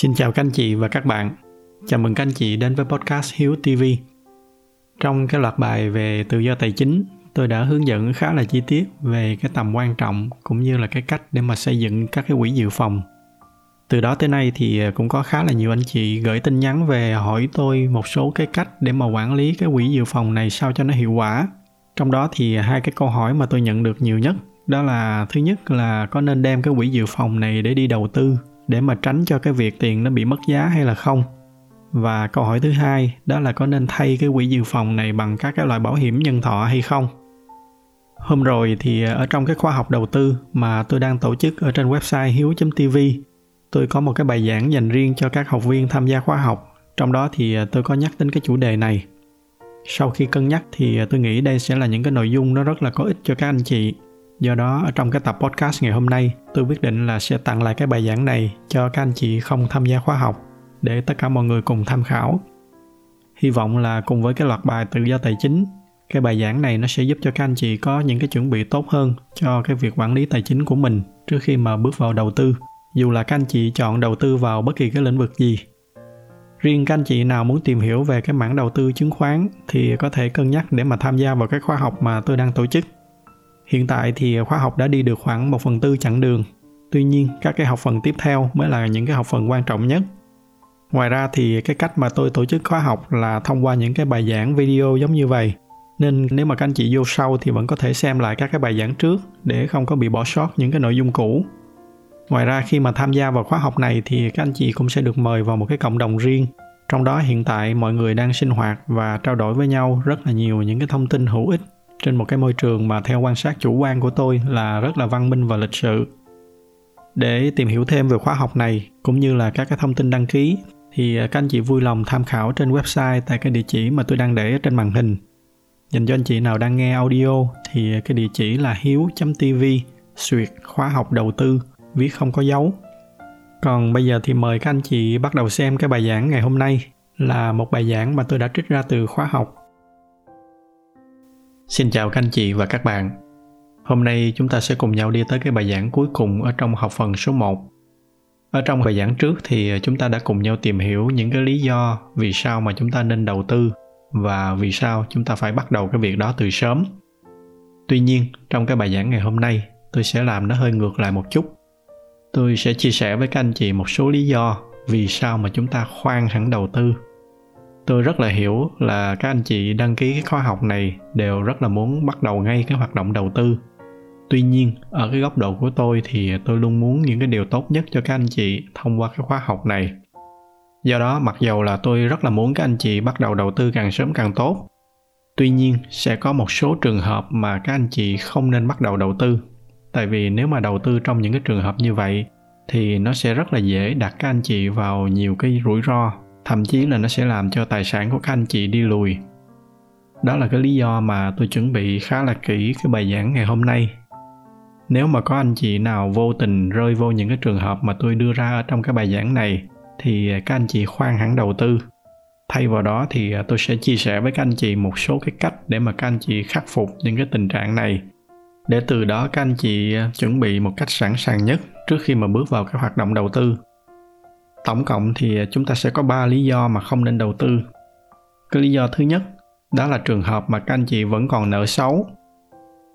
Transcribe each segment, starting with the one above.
Xin chào các anh chị và các bạn. Chào mừng các anh chị đến với podcast Hiếu TV. Trong cái loạt bài về tự do tài chính, tôi đã hướng dẫn khá là chi tiết về cái tầm quan trọng cũng như là cái cách để mà xây dựng các cái quỹ dự phòng. Từ đó tới nay thì à, cũng có khá là nhiều anh chị gửi tin nhắn về hỏi tôi một số cái cách để mà quản lý cái quỹ dự phòng này sao cho nó hiệu quả. Trong đó thì hai cái câu hỏi mà tôi nhận được nhiều nhất đó là thứ nhất là có nên đem cái quỹ dự phòng này để đi đầu tư để mà tránh cho cái việc tiền nó bị mất giá hay là không? Và câu hỏi thứ hai, đó là có nên thay cái quỹ dự phòng này bằng các cái loại bảo hiểm nhân thọ hay không? Hôm rồi thì ờ, ở trong cái khóa học đầu tư mà tôi đang tổ chức ở trên website hiếu.tv tôi có một cái bài giảng dành riêng cho các học viên tham gia khóa học. Trong đó thì ờ, tôi có nhắc đến cái chủ đề này. Sau khi cân nhắc thì ờ, tôi nghĩ đây sẽ là những cái nội dung nó rất là có ích cho các anh chị. Do đó, ở trong cái tập podcast ngày hôm nay, tôi quyết định là sẽ tặng lại cái bài giảng này cho các anh chị không tham gia khóa học để tất cả mọi người cùng tham khảo. Hy vọng là cùng với cái loạt bài tự do tài chính, cái bài giảng này nó sẽ giúp cho các anh chị có những cái chuẩn bị tốt hơn cho cái việc quản lý tài chính của mình trước khi mà bước vào đầu tư. Dù là các anh chị chọn đầu tư vào bất kỳ cái lĩnh vực gì. Riêng các anh chị nào muốn tìm hiểu về cái mảng đầu tư chứng khoán thì có thể cân nhắc để mà tham gia vào cái khóa học mà tôi đang tổ chức Hiện tại thì khóa học đã đi được khoảng 1 phần tư chặng đường. Tuy nhiên, các cái học phần tiếp theo mới là những cái học phần quan trọng nhất. Ngoài ra thì cái cách mà tôi tổ chức khóa học là thông qua những cái bài giảng video giống như vậy. Nên nếu mà các anh chị vô sau thì vẫn có thể xem lại các cái bài giảng trước để không có bị bỏ sót những cái nội dung cũ. Ngoài ra khi mà tham gia vào khóa học này thì các anh chị cũng sẽ được mời vào một cái cộng đồng riêng. Trong đó hiện tại mọi người đang sinh hoạt và trao đổi với nhau rất là nhiều những cái thông tin hữu ích trên một cái môi trường mà theo quan sát chủ quan của tôi là rất là văn minh và lịch sự. Để tìm hiểu thêm về khóa học này, cũng như là các cái thông tin đăng ký, thì à, các anh chị vui lòng tham khảo trên website tại cái địa chỉ mà tôi đang để trên màn hình. Dành cho anh chị nào đang nghe audio, thì cái địa chỉ là hiếu.tv suyệt khóa học đầu tư, viết không có dấu. Còn bây giờ thì mời các anh chị bắt đầu xem cái bài giảng ngày hôm nay, là một bài giảng mà tôi đã trích ra từ khóa học Xin chào các anh chị và các bạn. Hôm nay chúng ta sẽ cùng nhau đi tới cái bài giảng cuối cùng ở trong học phần số 1. Ở trong bài giảng trước thì chúng ta đã cùng nhau tìm hiểu những cái lý do vì sao mà chúng ta nên đầu tư và vì sao chúng ta phải bắt đầu cái việc đó từ sớm. Tuy nhiên, trong cái bài giảng ngày hôm nay, tôi sẽ làm nó hơi ngược lại một chút. Tôi sẽ chia sẻ với các anh chị một số lý do vì sao mà chúng ta khoan hẳn đầu tư tôi rất là hiểu là các anh chị đăng ký cái khóa học này đều rất là muốn bắt đầu ngay cái hoạt động đầu tư. Tuy nhiên, ở cái góc độ của tôi thì tôi luôn muốn những cái điều tốt nhất cho các anh chị thông qua cái khóa học này. Do đó, mặc dầu là tôi rất là muốn các anh chị bắt đầu đầu tư càng sớm càng tốt, tuy nhiên sẽ có một số trường hợp mà các anh chị không nên bắt đầu đầu tư. Tại vì nếu mà đầu tư trong những cái trường hợp như vậy thì nó sẽ rất là dễ đặt các anh chị vào nhiều cái rủi ro thậm chí là nó sẽ làm cho tài sản của các anh chị đi lùi. Đó là cái lý do mà tôi chuẩn bị khá là kỹ cái bài giảng ngày hôm nay. Nếu mà có anh chị nào vô tình rơi vô những cái trường hợp mà tôi đưa ra ở trong cái bài giảng này, thì các anh chị khoan hẳn đầu tư. Thay vào đó thì à, tôi sẽ chia sẻ với các anh chị một số cái cách để mà các anh chị khắc phục những cái tình trạng này. Để từ đó các anh chị à, chuẩn bị một cách sẵn sàng nhất trước khi mà bước vào cái hoạt động đầu tư tổng cộng thì chúng ta sẽ có 3 lý do mà không nên đầu tư. Cái lý do thứ nhất đó là trường hợp mà các anh chị vẫn còn nợ xấu.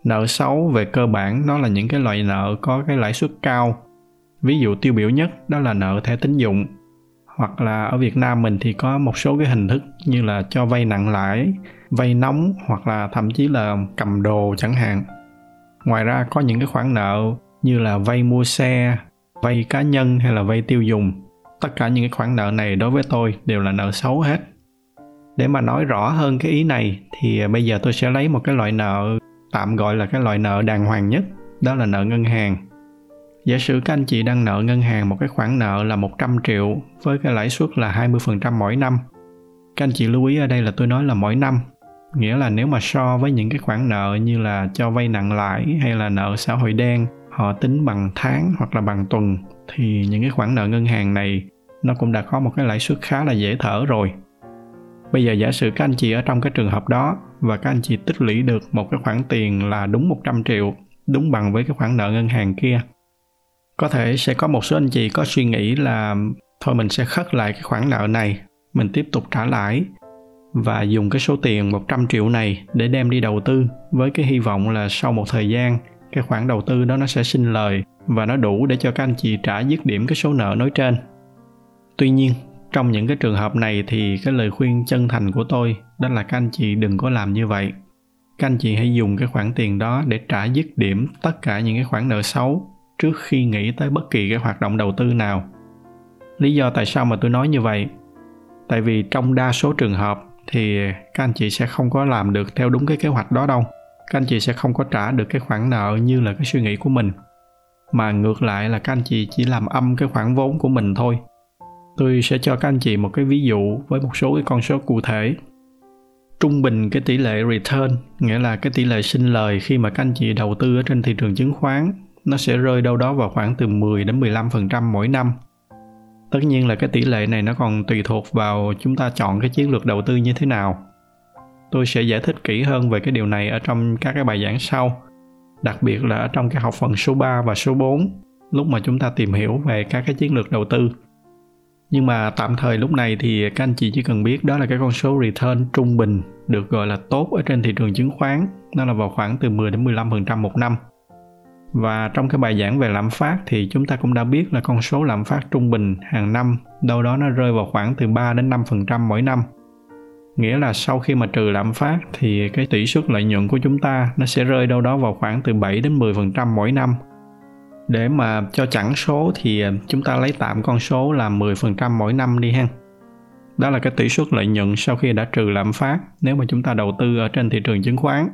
Nợ xấu về cơ bản đó là những cái loại nợ có cái lãi suất cao. Ví dụ tiêu biểu nhất đó là nợ thẻ tín dụng. Hoặc là ở Việt Nam mình thì có một số cái hình thức như là cho vay nặng lãi, vay nóng hoặc là thậm chí là cầm đồ chẳng hạn. Ngoài ra có những cái khoản nợ như là vay mua xe, vay cá nhân hay là vay tiêu dùng tất cả những cái khoản nợ này đối với tôi đều là nợ xấu hết. Để mà nói rõ hơn cái ý này, thì à, bây giờ tôi sẽ lấy một cái loại nợ tạm gọi là cái loại nợ đàng hoàng nhất, đó là nợ ngân hàng. Giả sử các anh chị đang nợ ngân hàng một cái khoản nợ là 100 triệu với cái lãi suất là 20% mỗi năm. Các anh chị lưu ý ở đây là tôi nói là mỗi năm, nghĩa là nếu mà so với những cái khoản nợ như là cho vay nặng lãi hay là nợ xã hội đen, họ tính bằng tháng hoặc là bằng tuần, thì những cái khoản nợ ngân hàng này nó cũng đã có một cái lãi suất khá là dễ thở rồi bây giờ giả sử các anh chị ở trong cái trường hợp đó và các anh chị tích lũy được một cái khoản tiền là đúng 100 triệu, đúng bằng với cái khoản nợ ngân hàng kia, có thể sẽ có một số anh chị có suy nghĩ là thôi mình sẽ khất lại cái khoản nợ này, mình tiếp tục trả lãi và dùng cái số tiền 100 triệu này để đem đi đầu tư với cái hy vọng là sau một thời gian cái khoản đầu tư đó nó sẽ sinh lời và nó đủ để cho các anh chị trả dứt điểm cái số nợ nói trên. Tuy nhiên, trong những cái trường hợp này thì cái lời khuyên chân thành của tôi đó là các anh chị đừng có làm như vậy. Các anh chị hãy dùng cái khoản tiền đó để trả dứt điểm tất cả những cái khoản nợ xấu trước khi nghĩ tới bất kỳ cái hoạt động đầu tư nào. Lý do tại sao mà tôi nói như vậy? Tại vì trong đa số trường hợp thì các anh chị sẽ không có làm được theo đúng cái kế hoạch đó đâu các anh chị sẽ không có trả được cái khoản nợ như là cái suy nghĩ của mình mà ngược lại là các anh chị chỉ làm âm cái khoản vốn của mình thôi tôi sẽ cho các anh chị một cái ví dụ với một số cái con số cụ thể. Trung bình cái tỷ lệ return, nghĩa là cái tỷ lệ sinh lời khi mà các anh chị đầu tư ở trên thị trường chứng khoán, nó sẽ rơi đâu đó vào khoảng từ 10 đến 15% mỗi năm. Tất nhiên là cái tỷ lệ này nó còn tùy thuộc vào chúng ta chọn cái chiến lược đầu tư như thế nào. Tôi sẽ giải thích kỹ hơn về cái điều này ở trong các cái bài giảng sau, đặc biệt là ở trong cái học phần số 3 và số 4 lúc mà chúng ta tìm hiểu về các cái chiến lược đầu tư nhưng mà tạm thời lúc này thì các anh chị chỉ cần biết đó là cái con số return trung bình được gọi là tốt ở trên thị trường chứng khoán nó là vào khoảng từ 10 đến 15% một năm và trong cái bài giảng về lạm phát thì chúng ta cũng đã biết là con số lạm phát trung bình hàng năm, đâu đó nó rơi vào khoảng từ 3 đến 5% mỗi năm. Nghĩa là sau khi mà trừ lạm phát thì cái tỷ suất lợi nhuận của chúng ta nó sẽ rơi đâu đó vào khoảng từ 7 đến 10% mỗi năm. Để mà cho chẳng số thì ờ, chúng ta lấy tạm con số là 10% mỗi năm đi ha. Đó là cái tỷ suất lợi nhuận sau khi đã trừ lạm phát nếu mà chúng ta đầu tư ở trên thị trường chứng khoán.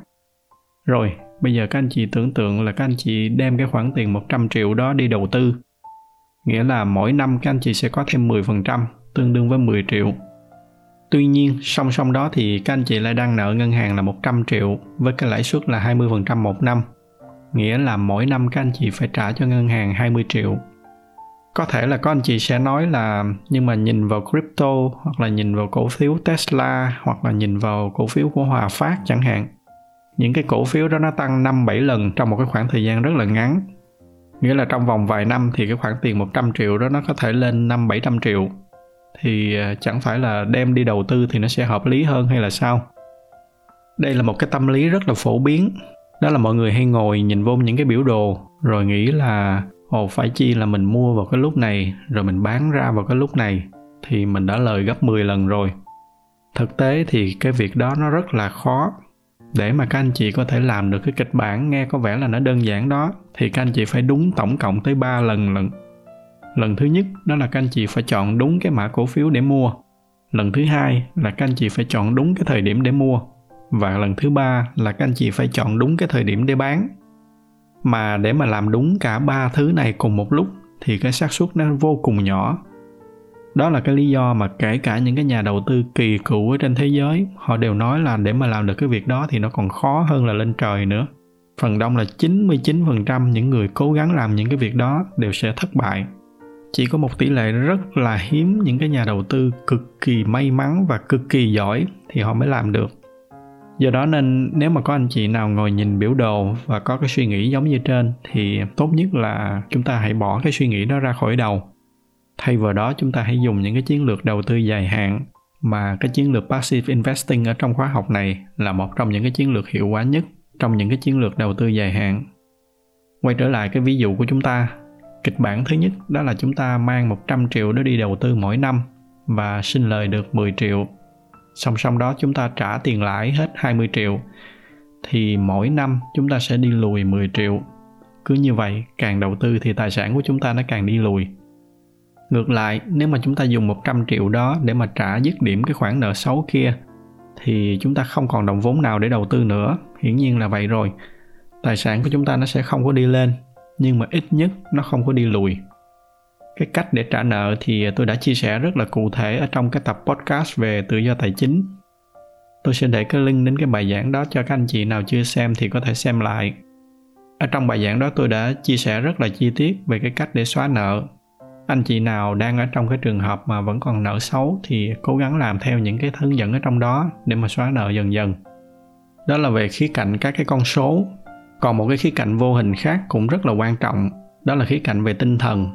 Rồi, Bây giờ các anh chị tưởng tượng là các anh chị đem cái khoản tiền 100 triệu đó đi đầu tư. Nghĩa là mỗi năm các anh chị sẽ có thêm 10%, tương đương với 10 triệu. Tuy nhiên, song song đó thì các anh chị lại đang nợ ngân hàng là 100 triệu với cái lãi suất là 20% một năm. Nghĩa là mỗi năm các anh chị phải trả cho ngân hàng 20 triệu. Có thể là có anh chị sẽ nói là, nhưng mà nhìn vào crypto, hoặc là nhìn vào cổ phiếu Tesla, hoặc là nhìn vào cổ phiếu của Hòa Phát chẳng hạn những cái cổ phiếu đó nó tăng 5 7 lần trong một cái khoảng thời gian rất là ngắn. Nghĩa là trong vòng vài năm thì cái khoản tiền 100 triệu đó nó có thể lên 5 700 triệu. Thì à, chẳng phải là đem đi đầu tư thì nó sẽ hợp lý hơn hay là sao? Đây là một cái tâm lý rất là phổ biến. Đó là mọi người hay ngồi nhìn vô những cái biểu đồ, rồi nghĩ là, ồ, phải chi là mình mua vào cái lúc này, rồi mình bán ra vào cái lúc này, thì mình đã lời gấp 10 lần rồi. Thực tế thì cái việc đó nó rất là khó để mà các anh chị có thể làm được cái kịch bản nghe có vẻ là nó đơn giản đó, thì các anh chị phải đúng tổng cộng tới 3 lần lần. Lần thứ nhất đó là các anh chị phải chọn đúng cái mã cổ phiếu để mua. Lần thứ hai là các anh chị phải chọn đúng cái thời điểm để mua. Và lần thứ ba là các anh chị phải chọn đúng cái thời điểm để bán. Mà để mà làm đúng cả ba thứ này cùng một lúc thì cái xác suất nó vô cùng nhỏ. Đó là cái lý do mà kể cả những cái nhà đầu tư kỳ cựu ở trên thế giới, họ đều nói là để mà làm được cái việc đó thì nó còn khó hơn là lên trời nữa. Phần đông là 99% những người cố gắng làm những cái việc đó đều sẽ thất bại. Chỉ có một tỷ lệ rất là hiếm những cái nhà đầu tư cực kỳ may mắn và cực kỳ giỏi thì họ mới làm được do đó nên nếu mà có anh chị nào ngồi nhìn biểu đồ và có cái suy nghĩ giống như trên thì tốt nhất là chúng ta hãy bỏ cái suy nghĩ đó ra khỏi đầu thay vào đó chúng ta hãy dùng những cái chiến lược đầu tư dài hạn mà cái chiến lược passive investing ở trong khóa học này là một trong những cái chiến lược hiệu quả nhất trong những cái chiến lược đầu tư dài hạn. Quay trở lại cái ví dụ của chúng ta, kịch bản thứ nhất đó là chúng ta mang 100 triệu đó đi đầu tư mỗi năm và sinh lời được 10 triệu. Song song đó chúng ta trả tiền lãi hết 20 triệu thì mỗi năm chúng ta sẽ đi lùi 10 triệu. Cứ như vậy, càng đầu tư thì tài sản của chúng ta nó càng đi lùi Ngược lại, nếu mà chúng ta dùng 100 triệu đó để mà trả dứt điểm cái khoản nợ xấu kia thì chúng ta không còn đồng vốn nào để đầu tư nữa, hiển nhiên là vậy rồi. Tài sản của chúng ta nó sẽ không có đi lên, nhưng mà ít nhất nó không có đi lùi. Cái cách để trả nợ thì tôi đã chia sẻ rất là cụ thể ở trong cái tập podcast về tự do tài chính. Tôi sẽ để cái link đến cái bài giảng đó cho các anh chị nào chưa xem thì có thể xem lại. Ở trong bài giảng đó tôi đã chia sẻ rất là chi tiết về cái cách để xóa nợ anh chị nào đang ở trong cái trường hợp mà vẫn còn nợ xấu thì cố gắng làm theo những cái hướng dẫn ở trong đó để mà xóa nợ dần dần đó là về khía cạnh các cái con số còn một cái khía cạnh vô hình khác cũng rất là quan trọng, đó là khía cạnh về tinh thần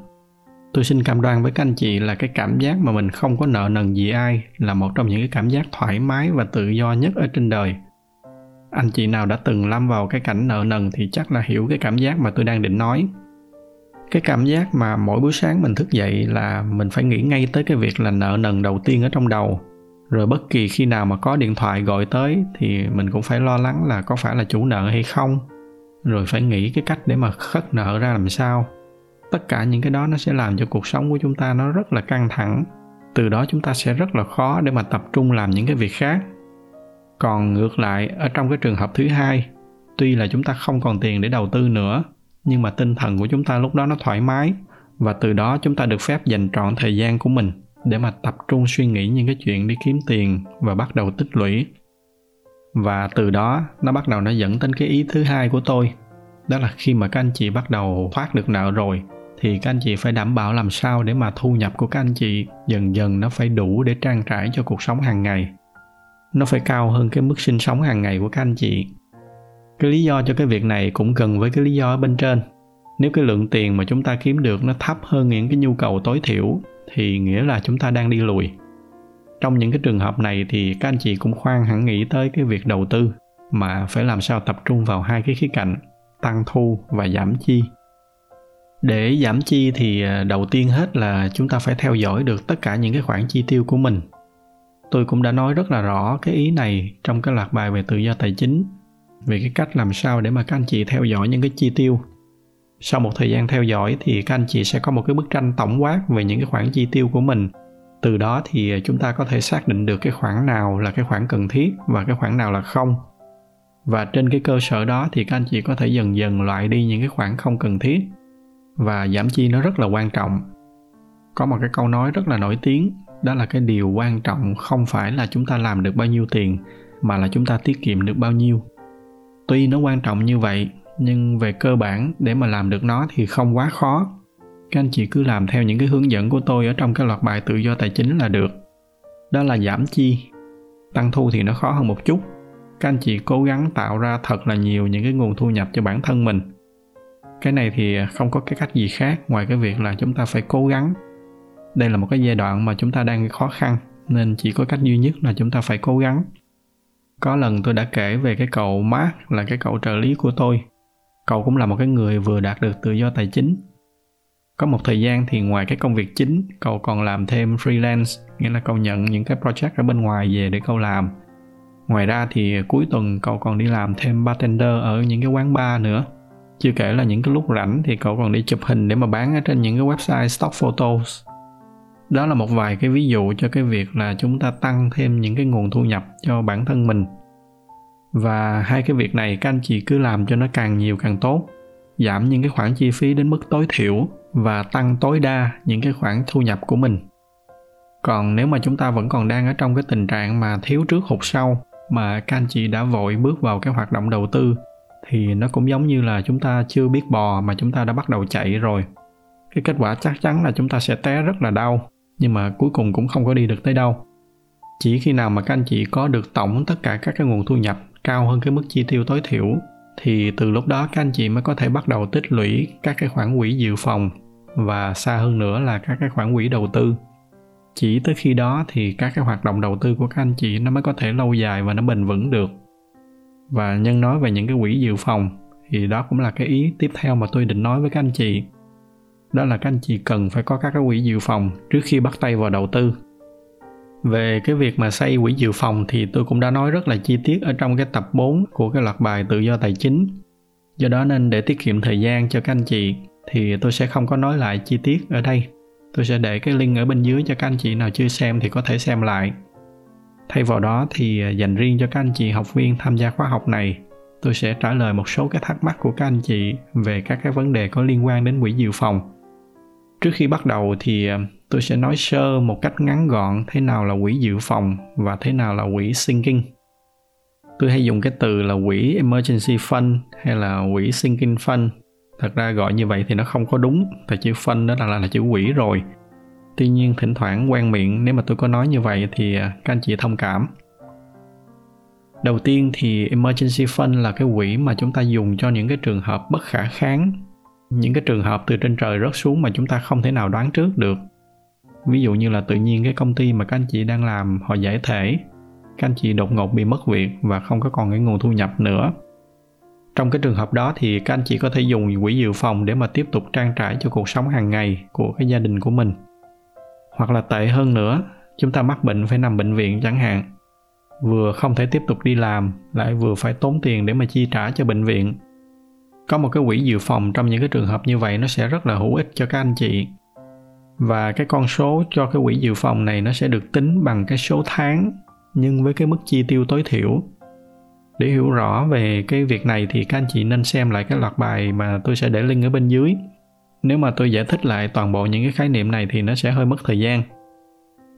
tôi xin cam đoan với các anh chị là cái cảm giác mà mình không có nợ nần gì ai là một trong những cái cảm giác thoải mái và tự do nhất ở trên đời. Anh chị nào đã từng lâm vào cái cảnh nợ nần thì chắc là hiểu cái cảm giác mà tôi đang định nói. Cái cảm giác mà mỗi buổi sáng mình thức dậy là mình phải nghĩ ngay tới cái việc là nợ nần đầu tiên ở trong đầu. Rồi bất kỳ khi nào mà có điện thoại gọi tới thì mình cũng phải lo lắng là có phải là chủ nợ hay không. Rồi phải nghĩ cái cách để mà khất nợ ra làm sao tất cả những cái đó nó sẽ làm cho cuộc sống của chúng ta nó rất là căng thẳng. Từ đó chúng ta sẽ rất là khó để mà tập trung làm những cái việc khác. Còn ngược lại, ở trong cái trường hợp thứ hai, tuy là chúng ta không còn tiền để đầu tư nữa, nhưng mà tinh thần của chúng ta lúc đó nó thoải mái, và từ đó chúng ta được phép dành trọn thời gian của mình để mà tập trung suy nghĩ những cái chuyện đi kiếm tiền và bắt đầu tích lũy. Và từ đó, nó bắt đầu nó dẫn đến cái ý thứ hai của tôi, đó là khi mà các anh chị bắt đầu thoát được nợ rồi thì các anh chị phải đảm bảo làm sao để mà thu nhập của các anh chị dần dần nó phải đủ để trang trải cho cuộc sống hàng ngày. Nó phải cao hơn cái mức sinh sống hàng ngày của các anh chị. Cái lý do cho cái việc này cũng gần với cái lý do ở bên trên. Nếu cái lượng tiền mà chúng ta kiếm được nó thấp hơn những cái nhu cầu tối thiểu, thì nghĩa là chúng ta đang đi lùi. Trong những cái trường hợp này thì các anh chị cũng khoan hẳn nghĩ tới cái việc đầu tư, mà phải làm sao tập trung vào hai cái khía cạnh, tăng thu và giảm chi để giảm chi thì à, đầu tiên hết là chúng ta phải theo dõi được tất cả những cái khoản chi tiêu của mình. Tôi cũng đã nói rất là rõ cái ý này trong cái loạt bài về tự do tài chính, về cái cách làm sao để mà các anh chị theo dõi những cái chi tiêu. Sau một thời gian theo dõi thì các anh chị sẽ có một cái bức tranh tổng quát về những cái khoản chi tiêu của mình. Từ đó thì à, chúng ta có thể xác định được cái khoản nào là cái khoản cần thiết và cái khoản nào là không. Và trên cái cơ sở đó thì các anh chị có thể dần dần loại đi những cái khoản không cần thiết và giảm chi nó rất là quan trọng. Có một cái câu nói rất là nổi tiếng, đó là cái điều quan trọng không phải là chúng ta làm được bao nhiêu tiền, mà là chúng ta tiết kiệm được bao nhiêu. Tuy nó quan trọng như vậy, nhưng về cơ bản, để mà làm được nó thì không quá khó. Các anh chị cứ làm theo những cái hướng dẫn của tôi ở trong cái loạt bài tự do tài chính là được. Đó là giảm chi. Tăng thu thì nó khó hơn một chút. Các anh chị cố gắng tạo ra thật là nhiều những cái nguồn thu nhập cho bản thân mình cái này thì không có cái cách gì khác ngoài cái việc là chúng ta phải cố gắng. Đây là một cái giai đoạn mà chúng ta đang khó khăn, nên chỉ có cách duy nhất là chúng ta phải cố gắng. Có lần tôi đã kể về cái cậu Mark là cái cậu trợ lý của tôi. Cậu cũng là một cái người vừa đạt được tự do tài chính. Có một thời gian thì ngoài cái công việc chính, cậu còn làm thêm freelance, nghĩa là cậu nhận những cái project ở bên ngoài về để cậu làm. Ngoài ra thì cuối tuần cậu còn đi làm thêm bartender ở những cái quán bar nữa chưa kể là những cái lúc rảnh thì cậu còn đi chụp hình để mà bán ở trên những cái website stock photos. Đó là một vài cái ví dụ cho cái việc là chúng ta tăng thêm những cái nguồn thu nhập cho bản thân mình. Và hai cái việc này các anh chị cứ làm cho nó càng nhiều càng tốt, giảm những cái khoản chi phí đến mức tối thiểu và tăng tối đa những cái khoản thu nhập của mình. Còn nếu mà chúng ta vẫn còn đang ở trong cái tình trạng mà thiếu trước hụt sau mà các anh chị đã vội bước vào cái hoạt động đầu tư thì nó cũng giống như là chúng ta chưa biết bò mà chúng ta đã bắt đầu chạy rồi. Cái kết quả chắc chắn là chúng ta sẽ té rất là đau, nhưng mà cuối cùng cũng không có đi được tới đâu. Chỉ khi nào mà các anh chị có được tổng tất cả các cái nguồn thu nhập cao hơn cái mức chi tiêu tối thiểu, thì từ lúc đó các anh chị mới có thể bắt đầu tích lũy các cái khoản quỹ dự phòng và xa hơn nữa là các cái khoản quỹ đầu tư. Chỉ tới khi đó thì các cái hoạt động đầu tư của các anh chị nó mới có thể lâu dài và nó bền vững được và nhân nói về những cái quỹ dự phòng, thì đó cũng là cái ý tiếp theo mà tôi định nói với các anh chị đó là các anh chị cần phải có các cái quỹ dự phòng trước khi bắt tay vào đầu tư về cái việc mà xây quỹ dự phòng thì tôi cũng đã nói rất là chi tiết ở trong cái tập 4 của cái loạt bài tự do tài chính. Do đó nên để tiết kiệm thời gian cho các anh chị, thì tôi sẽ không có nói lại chi tiết ở đây. Tôi sẽ để cái link ở bên dưới cho các anh chị nào chưa xem thì có thể xem lại. Thay vào đó thì à, dành riêng cho các anh chị học viên tham gia khóa học này, tôi sẽ trả lời một số cái thắc mắc của các anh chị về các cái vấn đề có liên quan đến quỹ dự phòng. Trước khi bắt đầu thì à, tôi sẽ nói sơ một cách ngắn gọn thế nào là quỹ dự phòng và thế nào là quỹ sinking. Tôi hay dùng cái từ là quỹ emergency fund hay là quỹ sinking fund. Thật ra gọi như vậy thì nó không có đúng tại chữ fund đó là, là, là chữ quỹ rồi tuy nhiên, thỉnh thoảng quen miệng, nếu mà tôi có nói như vậy thì à, các anh chị thông cảm. Đầu tiên thì emergency fund là cái quỹ mà chúng ta dùng cho những cái trường hợp bất khả kháng, những cái trường hợp từ trên trời rớt xuống mà chúng ta không thể nào đoán trước được. Ví dụ như là tự nhiên cái công ty mà các anh chị đang làm, họ giải thể, các anh chị đột ngột bị mất việc và không có còn cái nguồn thu nhập nữa. Trong cái trường hợp đó thì các anh chị có thể dùng quỹ dự phòng để mà tiếp tục trang trải cho cuộc sống hàng ngày của cái gia đình của mình hoặc là tệ hơn nữa, chúng ta mắc bệnh phải nằm bệnh viện chẳng hạn. Vừa không thể tiếp tục đi làm, lại vừa phải tốn tiền để mà chi trả cho bệnh viện. Có một cái quỹ dự phòng trong những cái trường hợp như vậy nó sẽ rất là hữu ích cho các anh chị. Và cái con số cho cái quỹ dự phòng này nó sẽ được tính bằng cái số tháng, nhưng với cái mức chi tiêu tối thiểu. Để hiểu rõ về cái việc này thì các anh chị nên xem lại cái loạt bài mà tôi sẽ để link ở bên dưới nếu mà tôi giải thích lại toàn bộ những cái khái niệm này thì nó sẽ hơi mất thời gian.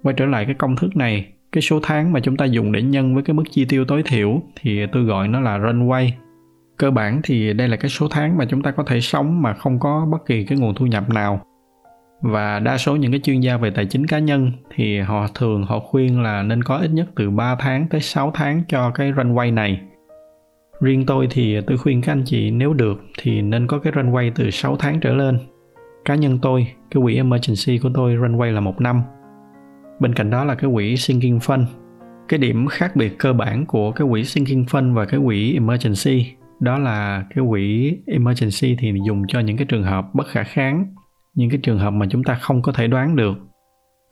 Quay trở lại cái công thức này, cái số tháng mà chúng ta dùng để nhân với cái mức chi tiêu tối thiểu thì tôi gọi nó là runway. Cơ bản thì đây là cái số tháng mà chúng ta có thể sống mà không có bất kỳ cái nguồn thu nhập nào. Và đa số những cái chuyên gia về tài chính cá nhân thì họ thường họ khuyên là nên có ít nhất từ 3 tháng tới 6 tháng cho cái runway này. Riêng tôi thì tôi khuyên các anh chị nếu được thì nên có cái runway từ 6 tháng trở lên. Cá nhân tôi, cái quỹ emergency của tôi runway là một năm. Bên cạnh đó là cái quỹ sinking fund. Cái điểm khác biệt cơ bản của cái quỹ sinking fund và cái quỹ emergency đó là cái quỹ emergency thì dùng cho những cái trường hợp bất khả kháng những cái trường hợp mà chúng ta không có thể đoán được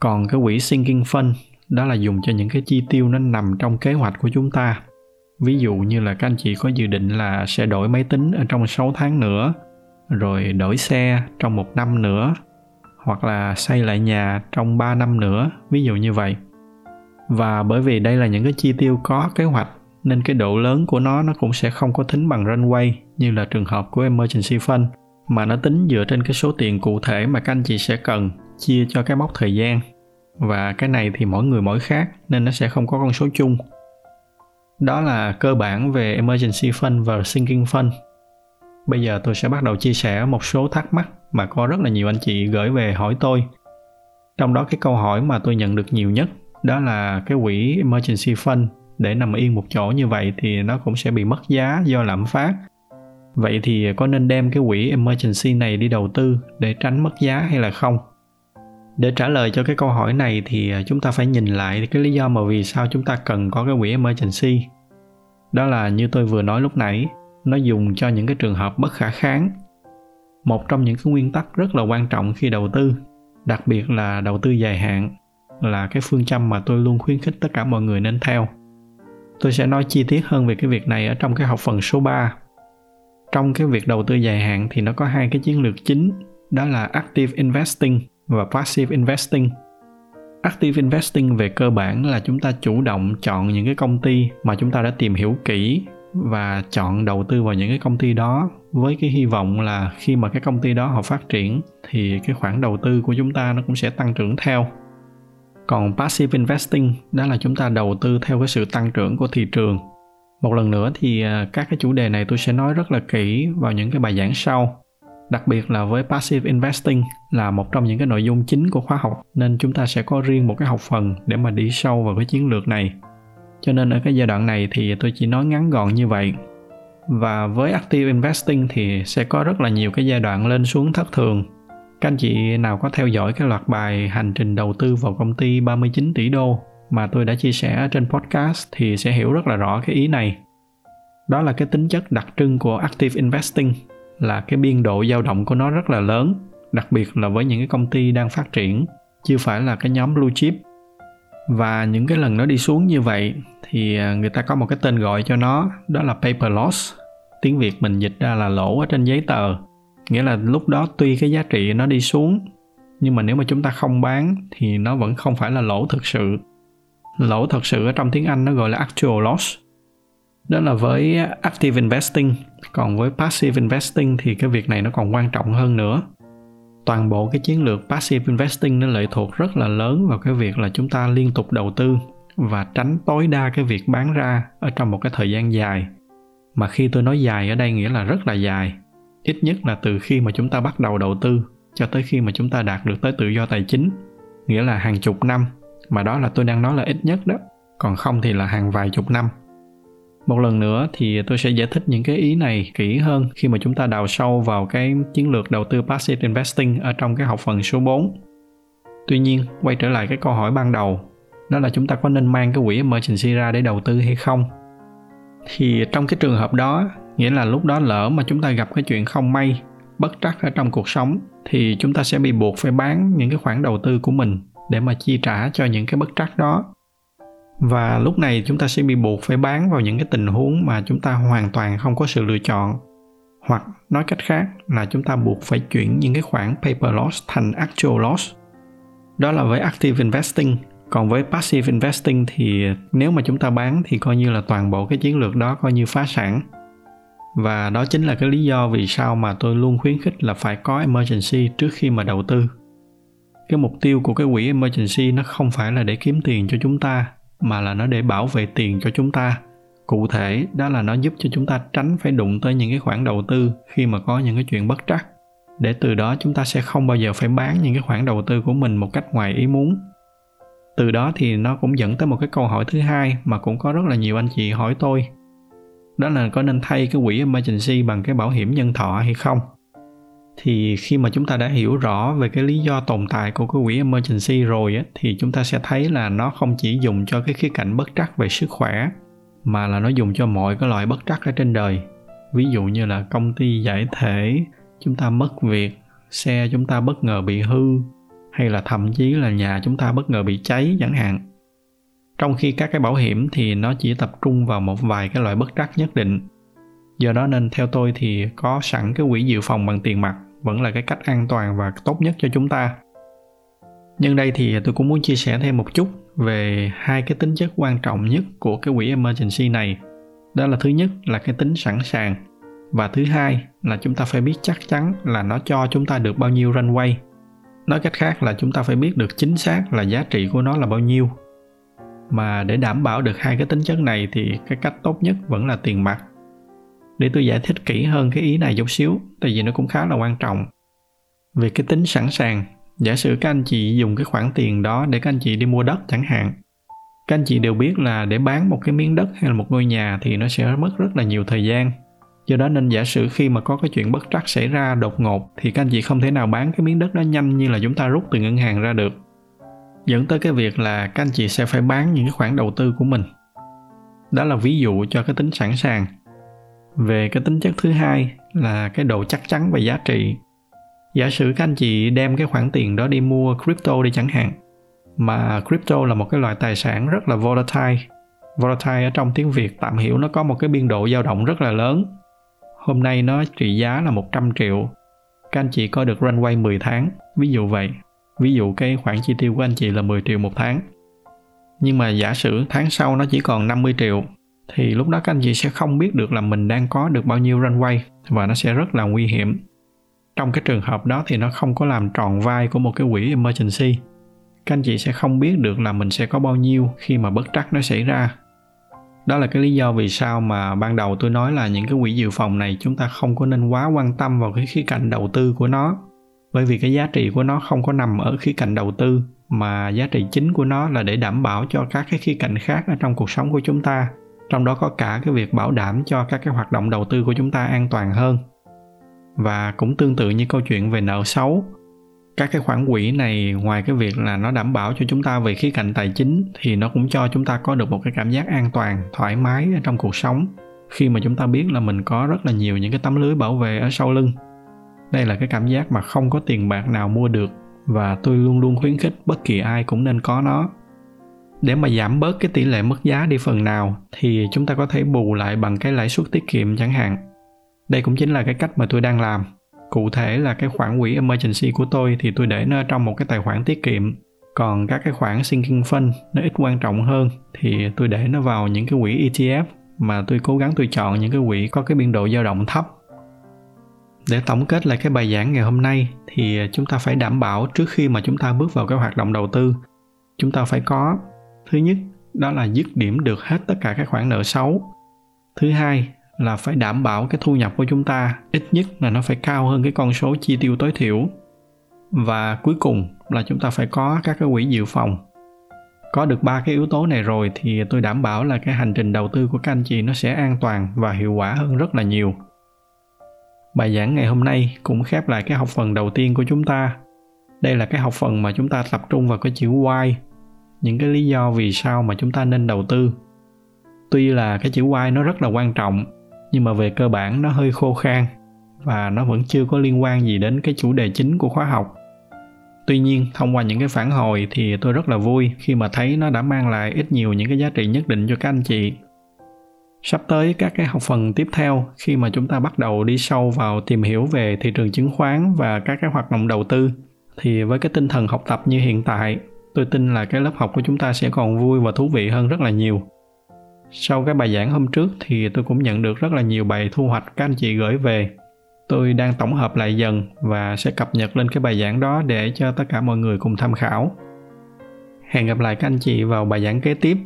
còn cái quỹ sinking fund đó là dùng cho những cái chi tiêu nó nằm trong kế hoạch của chúng ta ví dụ như là các anh chị có dự định là sẽ đổi máy tính ở trong 6 tháng nữa, rồi đổi xe trong một năm nữa, hoặc là xây lại nhà trong 3 năm nữa, ví dụ như vậy. Và bởi vì đây là những cái chi tiêu có kế hoạch, nên cái độ lớn của nó nó cũng sẽ không có tính bằng runway như là trường hợp của emergency fund, mà nó tính dựa trên cái số tiền cụ thể mà các anh chị sẽ cần chia cho cái mốc thời gian. Và cái này thì mỗi người mỗi khác, nên nó sẽ không có con số chung đó là cơ bản về emergency fund và sinking fund. Bây giờ tôi sẽ bắt đầu chia sẻ một số thắc mắc mà có rất là nhiều anh chị gửi về hỏi tôi. Trong đó cái câu hỏi mà tôi nhận được nhiều nhất, đó là cái quỹ emergency fund để nằm yên một chỗ như vậy thì nó cũng sẽ bị mất giá do lạm phát. Vậy thì có nên đem cái quỹ emergency này đi đầu tư để tránh mất giá hay là không? Để trả lời cho cái câu hỏi này thì à, chúng ta phải nhìn lại cái lý do mà vì sao chúng ta cần có cái quỹ emergency. Đó là như tôi vừa nói lúc nãy, nó dùng cho những cái trường hợp bất khả kháng. Một trong những cái nguyên tắc rất là quan trọng khi đầu tư, đặc biệt là đầu tư dài hạn, là cái phương châm mà tôi luôn khuyến khích tất cả mọi người nên theo. Tôi sẽ nói chi tiết hơn về cái việc này ở trong cái học phần số 3 trong cái việc đầu tư dài hạn thì nó có hai cái chiến lược chính, đó là active investing và passive investing. Active investing về cơ bản là chúng ta chủ động chọn những cái công ty mà chúng ta đã tìm hiểu kỹ và chọn đầu tư vào những cái công ty đó, với cái hy vọng là khi mà cái công ty đó họ phát triển thì cái khoản đầu tư của chúng ta nó cũng sẽ tăng trưởng theo. Còn passive investing đó là chúng ta đầu tư theo cái sự tăng trưởng của thị trường. Một lần nữa thì à, các cái chủ đề này tôi sẽ nói rất là kỹ vào những cái bài giảng sau đặc biệt là với passive investing là một trong những cái nội dung chính của khóa học, nên chúng ta sẽ có riêng một cái học phần để mà đi sâu vào cái chiến lược này. Cho nên ở cái giai đoạn này thì tôi chỉ nói ngắn gọn như vậy. Và với active investing thì sẽ có rất là nhiều cái giai đoạn lên xuống thất thường. Các anh chị nào có theo dõi cái loạt bài hành trình đầu tư vào công ty 39 tỷ đô mà tôi đã chia sẻ trên podcast thì sẽ hiểu rất là rõ cái ý này. Đó là cái tính chất đặc trưng của active investing là cái biên độ dao động của nó rất là lớn, đặc biệt là với những cái công ty đang phát triển chưa phải là cái nhóm blue chip. Và những cái lần nó đi xuống như vậy thì à, người ta có một cái tên gọi cho nó, đó là paper loss. Tiếng việt mình dịch ra là lỗ ở trên giấy tờ. Nghĩa là lúc đó tuy cái giá trị nó đi xuống, nhưng mà nếu mà chúng ta không bán thì nó vẫn không phải là lỗ thực sự. Lỗ thật sự ở trong tiếng Anh nó gọi là actual loss đó là với active investing. Còn với passive investing thì cái việc này nó còn quan trọng hơn nữa. Toàn bộ cái chiến lược passive investing nó lệ thuộc rất là lớn vào cái việc là chúng ta liên tục đầu tư và tránh tối đa cái việc bán ra ở trong một cái thời gian dài. Mà khi tôi nói dài ở đây nghĩa là rất là dài. Ít nhất là từ khi mà chúng ta bắt đầu đầu tư cho tới khi mà chúng ta đạt được tới tự do tài chính, nghĩa là hàng chục năm. Mà đó là tôi đang nói là ít nhất đó. Còn không thì là hàng vài chục năm một lần nữa thì tôi sẽ giải thích những cái ý này kỹ hơn khi mà chúng ta đào sâu vào cái chiến lược đầu tư passive investing ở trong cái học phần số 4. Tuy nhiên, quay trở lại cái câu hỏi ban đầu, đó là chúng ta có nên mang cái quỹ emergency ra để đầu tư hay không? Thì trong cái trường hợp đó, nghĩa là lúc đó lỡ mà chúng ta gặp cái chuyện không may, bất trắc ở trong cuộc sống thì chúng ta sẽ bị buộc phải bán những cái khoản đầu tư của mình để mà chi trả cho những cái bất trắc đó và lúc này chúng ta sẽ bị buộc phải bán vào những cái tình huống mà chúng ta hoàn toàn không có sự lựa chọn. Hoặc nói cách khác là chúng ta buộc phải chuyển những cái khoản paper loss thành actual loss. Đó là với active investing. Còn với passive investing thì nếu mà chúng ta bán thì coi như là toàn bộ cái chiến lược đó coi như phá sản. Và đó chính là cái lý do vì sao mà tôi luôn khuyến khích là phải có emergency trước khi mà đầu tư. Cái mục tiêu của cái quỹ emergency nó không phải là để kiếm tiền cho chúng ta mà là nó để bảo vệ tiền cho chúng ta. Cụ thể, đó là nó giúp cho chúng ta tránh phải đụng tới những cái khoản đầu tư khi mà có những cái chuyện bất trắc. Để từ đó chúng ta sẽ không bao giờ phải bán những cái khoản đầu tư của mình một cách ngoài ý muốn. Từ đó thì nó cũng dẫn tới một cái câu hỏi thứ hai mà cũng có rất là nhiều anh chị hỏi tôi. Đó là có nên thay cái quỹ emergency bằng cái bảo hiểm nhân thọ hay không? Thì khi mà chúng ta đã hiểu rõ về cái lý do tồn tại của cái quỹ emergency rồi á, thì chúng ta sẽ thấy là nó không chỉ dùng cho cái khía cạnh bất trắc về sức khỏe mà là nó dùng cho mọi cái loại bất trắc ở trên đời. Ví dụ như là công ty giải thể chúng ta mất việc xe chúng ta bất ngờ bị hư hay là thậm chí là nhà chúng ta bất ngờ bị cháy chẳng hạn. Trong khi các cái bảo hiểm thì nó chỉ tập trung vào một vài cái loại bất trắc nhất định. Do đó nên theo tôi thì có sẵn cái quỹ dự phòng bằng tiền mặt vẫn là cái cách an toàn và tốt nhất cho chúng ta. Nhân đây thì tôi cũng muốn chia sẻ thêm một chút về hai cái tính chất quan trọng nhất của cái quỹ emergency này. Đó là thứ nhất là cái tính sẵn sàng và thứ hai là chúng ta phải biết chắc chắn là nó cho chúng ta được bao nhiêu runway. Nói cách khác là chúng ta phải biết được chính xác là giá trị của nó là bao nhiêu. Mà để đảm bảo được hai cái tính chất này thì cái cách tốt nhất vẫn là tiền mặt để tôi giải thích kỹ hơn cái ý này chút xíu, tại vì nó cũng khá là quan trọng. Về cái tính sẵn sàng, giả sử các anh chị dùng cái khoản tiền đó để các anh chị đi mua đất chẳng hạn, các anh chị đều biết là để bán một cái miếng đất hay là một ngôi nhà thì nó sẽ mất rất là nhiều thời gian. Do đó nên giả sử khi mà có cái chuyện bất trắc xảy ra đột ngột thì các anh chị không thể nào bán cái miếng đất đó nhanh như là chúng ta rút từ ngân hàng ra được. Dẫn tới cái việc là các anh chị sẽ phải bán những cái khoản đầu tư của mình. Đó là ví dụ cho cái tính sẵn sàng về cái tính chất thứ hai là cái độ chắc chắn và giá trị. Giả sử các anh chị đem cái khoản tiền đó đi mua crypto đi chẳng hạn, mà crypto là một cái loại tài sản rất là volatile. Volatile ở trong tiếng Việt tạm hiểu nó có một cái biên độ dao động rất là lớn. Hôm nay nó trị giá là 100 triệu. Các anh chị có được runway 10 tháng, ví dụ vậy. Ví dụ cái khoản chi tiêu của anh chị là 10 triệu một tháng. Nhưng mà giả sử tháng sau nó chỉ còn 50 triệu thì lúc đó các anh chị sẽ không biết được là mình đang có được bao nhiêu runway và nó sẽ rất là nguy hiểm. Trong cái trường hợp đó thì nó không có làm tròn vai của một cái quỹ emergency. Các anh chị sẽ không biết được là mình sẽ có bao nhiêu khi mà bất trắc nó xảy ra. Đó là cái lý do vì sao mà ban đầu tôi nói là những cái quỹ dự phòng này chúng ta không có nên quá quan tâm vào cái khía cạnh đầu tư của nó. Bởi vì cái giá trị của nó không có nằm ở khía cạnh đầu tư, mà giá trị chính của nó là để đảm bảo cho các cái khía cạnh khác ở trong cuộc sống của chúng ta trong đó có cả cái việc bảo đảm cho các cái hoạt động đầu tư của chúng ta an toàn hơn. Và cũng tương tự như câu chuyện về nợ xấu, các cái khoản quỹ này ngoài cái việc là nó đảm bảo cho chúng ta về khía cạnh tài chính thì nó cũng cho chúng ta có được một cái cảm giác an toàn, thoải mái ở trong cuộc sống khi mà chúng ta biết là mình có rất là nhiều những cái tấm lưới bảo vệ ở sau lưng. Đây là cái cảm giác mà không có tiền bạc nào mua được và tôi luôn luôn khuyến khích bất kỳ ai cũng nên có nó để mà giảm bớt cái tỷ lệ mất giá đi phần nào, thì chúng ta có thể bù lại bằng cái lãi suất tiết kiệm chẳng hạn. Đây cũng chính là cái cách mà tôi đang làm. Cụ thể là cái khoản quỹ emergency của tôi thì tôi để nó trong một cái tài khoản tiết kiệm. Còn các cái khoản sinking fund nó ít quan trọng hơn thì tôi để nó vào những cái quỹ ETF mà tôi cố gắng tôi chọn những cái quỹ có cái biên độ dao động thấp. Để tổng kết lại cái bài giảng ngày hôm nay thì chúng ta phải đảm bảo trước khi mà chúng ta bước vào cái hoạt động đầu tư, chúng ta phải có thứ nhất, đó là dứt điểm được hết tất cả các khoản nợ xấu. Thứ hai là phải đảm bảo cái thu nhập của chúng ta ít nhất là nó phải cao hơn cái con số chi tiêu tối thiểu. Và cuối cùng là chúng ta phải có các cái quỹ dự phòng. Có được ba cái yếu tố này rồi thì tôi đảm bảo là cái hành trình đầu tư của các anh chị nó sẽ an toàn và hiệu quả hơn rất là nhiều. Bài giảng ngày hôm nay cũng khép lại cái học phần đầu tiên của chúng ta. Đây là cái học phần mà chúng ta tập trung vào cái chữ why những cái lý do vì sao mà chúng ta nên đầu tư? Tuy là cái chữ why nó rất là quan trọng, nhưng mà về cơ bản nó hơi khô khan và nó vẫn chưa có liên quan gì đến cái chủ đề chính của khóa học. Tuy nhiên, thông qua những cái phản hồi thì tôi rất là vui khi mà thấy nó đã mang lại ít nhiều những cái giá trị nhất định cho các anh chị. Sắp tới các cái học phần tiếp theo, khi mà chúng ta bắt đầu đi sâu vào tìm hiểu về thị trường chứng khoán và các cái hoạt động đầu tư, thì với cái tinh thần học tập như hiện tại tôi tin là cái lớp học của chúng ta sẽ còn vui và thú vị hơn rất là nhiều. Sau cái bài giảng hôm trước thì tôi cũng nhận được rất là nhiều bài thu hoạch các anh chị gửi về. Tôi đang tổng hợp lại dần và sẽ cập nhật lên cái bài giảng đó để cho tất cả mọi người cùng tham khảo. Hẹn gặp lại các anh chị vào bài giảng kế tiếp,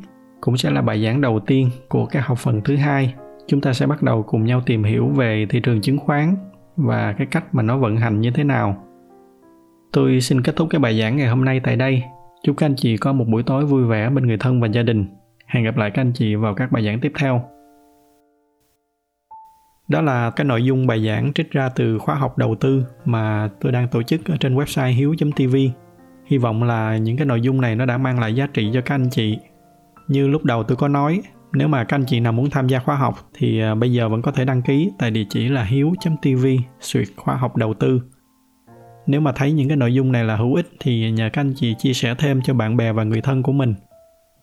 cũng sẽ là bài giảng đầu tiên của cái học phần thứ hai. Chúng ta sẽ bắt đầu cùng nhau tìm hiểu về thị trường chứng khoán và cái cách mà nó vận hành như thế nào. Tôi xin kết thúc cái bài giảng ngày hôm nay tại đây chúc các anh chị có một buổi tối vui vẻ bên người thân và gia đình. Hẹn gặp lại các anh chị vào các bài giảng tiếp theo. Đó là cái nội dung bài giảng trích ra từ khóa học đầu tư mà tôi đang tổ chức ở trên website hiếu.tv hy vọng là những cái nội dung này nó đã mang lại giá trị cho các anh chị. Như lúc đầu tôi có nói, nếu mà các anh chị nào muốn tham gia khóa học thì à, bây giờ vẫn có thể đăng ký tại địa chỉ là hiếu.tv suyệt khóa học đầu tư nếu mà thấy những cái nội dung này là hữu ích thì nhờ các anh chị chia sẻ thêm cho bạn bè và người thân của mình.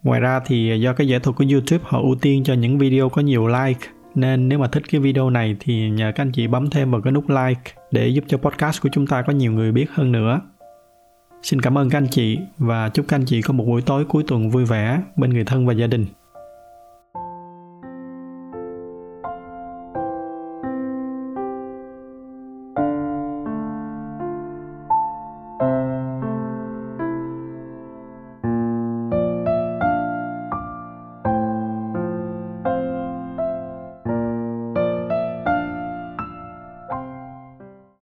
Ngoài ra thì do cái giải thuật của youtube, họ ưu tiên cho những video có nhiều like. Nên nếu mà thích cái video này thì nhờ các anh chị bấm thêm vào cái nút like để giúp cho podcast của chúng ta có nhiều người biết hơn nữa. Xin cảm ơn các anh chị và chúc các anh chị có một buổi tối cuối tuần vui vẻ bên người thân và gia đình.